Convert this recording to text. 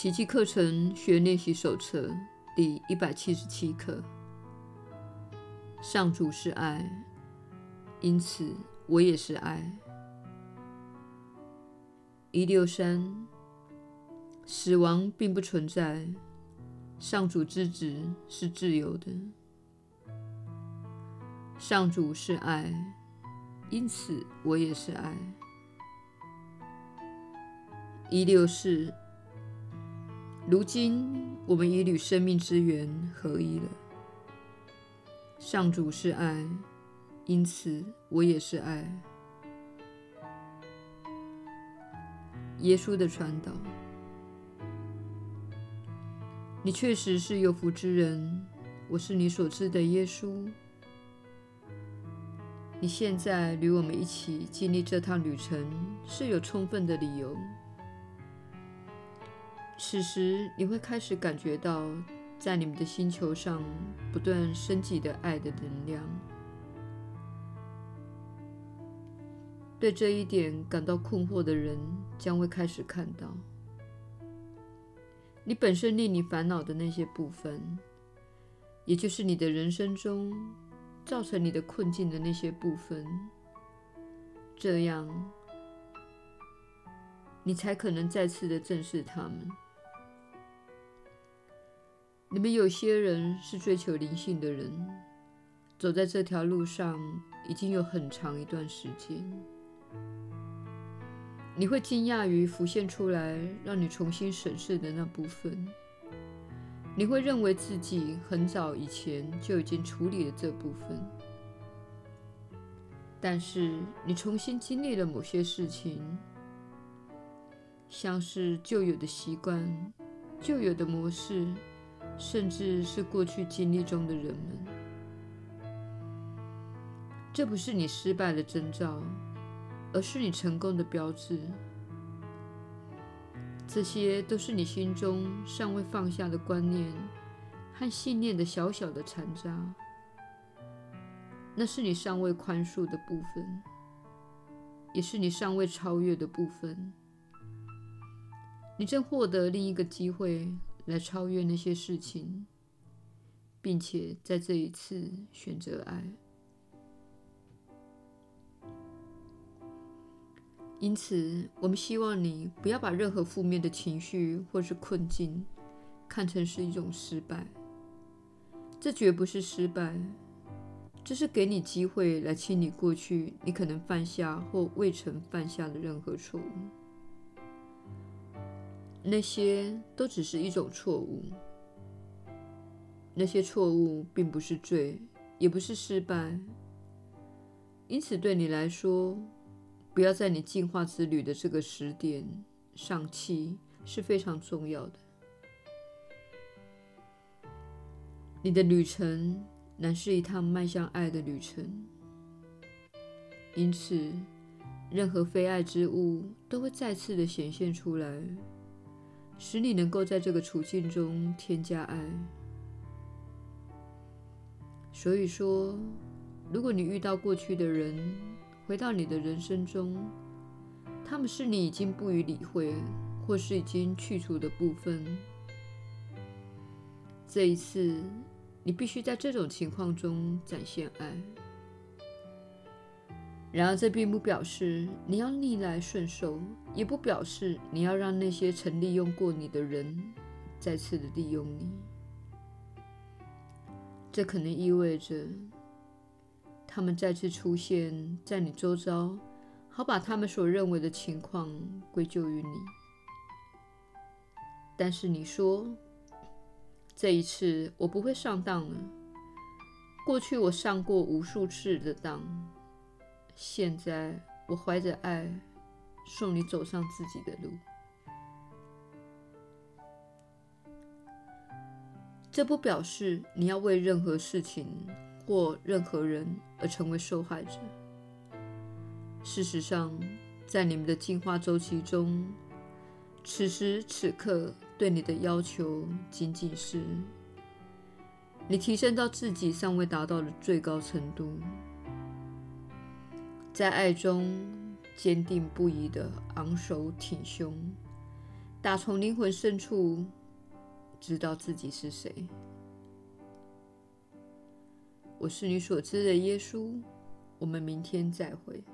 奇迹课程学练习手册第一百七十七课。上主是爱，因此我也是爱。一六三，死亡并不存在。上主之子是自由的。上主是爱，因此我也是爱。一六四，如今我们已与生命之源合一了。上主是爱，因此我也是爱。耶稣的传导。你确实是有福之人，我是你所知的耶稣。你现在与我们一起经历这趟旅程是有充分的理由。此时你会开始感觉到，在你们的星球上不断升级的爱的能量。对这一点感到困惑的人将会开始看到。你本身令你烦恼的那些部分，也就是你的人生中造成你的困境的那些部分，这样你才可能再次的正视他们。你们有些人是追求灵性的人，走在这条路上已经有很长一段时间。你会惊讶于浮现出来让你重新审视的那部分。你会认为自己很早以前就已经处理了这部分，但是你重新经历了某些事情，像是旧有的习惯、旧有的模式，甚至是过去经历中的人们。这不是你失败的征兆。而是你成功的标志。这些都是你心中尚未放下的观念和信念的小小的残渣。那是你尚未宽恕的部分，也是你尚未超越的部分。你正获得另一个机会来超越那些事情，并且在这一次选择爱。因此，我们希望你不要把任何负面的情绪或是困境看成是一种失败。这绝不是失败，这是给你机会来清理过去你可能犯下或未曾犯下的任何错误。那些都只是一种错误。那些错误并不是罪，也不是失败。因此，对你来说，不要在你进化之旅的这个时点丧气是非常重要的。你的旅程乃是一趟迈向爱的旅程，因此，任何非爱之物都会再次的显现出来，使你能够在这个处境中添加爱。所以说，如果你遇到过去的人，回到你的人生中，他们是你已经不予理会，或是已经去除的部分。这一次，你必须在这种情况中展现爱。然而，这并不表示你要逆来顺受，也不表示你要让那些曾利用过你的人再次的利用你。这可能意味着。他们再次出现在你周遭，好把他们所认为的情况归咎于你。但是你说，这一次我不会上当了。过去我上过无数次的当，现在我怀着爱送你走上自己的路。这不表示你要为任何事情。或任何人而成为受害者。事实上，在你们的进化周期中，此时此刻对你的要求仅仅是你提升到自己尚未达到的最高程度，在爱中坚定不移的昂首挺胸，打从灵魂深处知道自己是谁。我是你所知的耶稣。我们明天再会。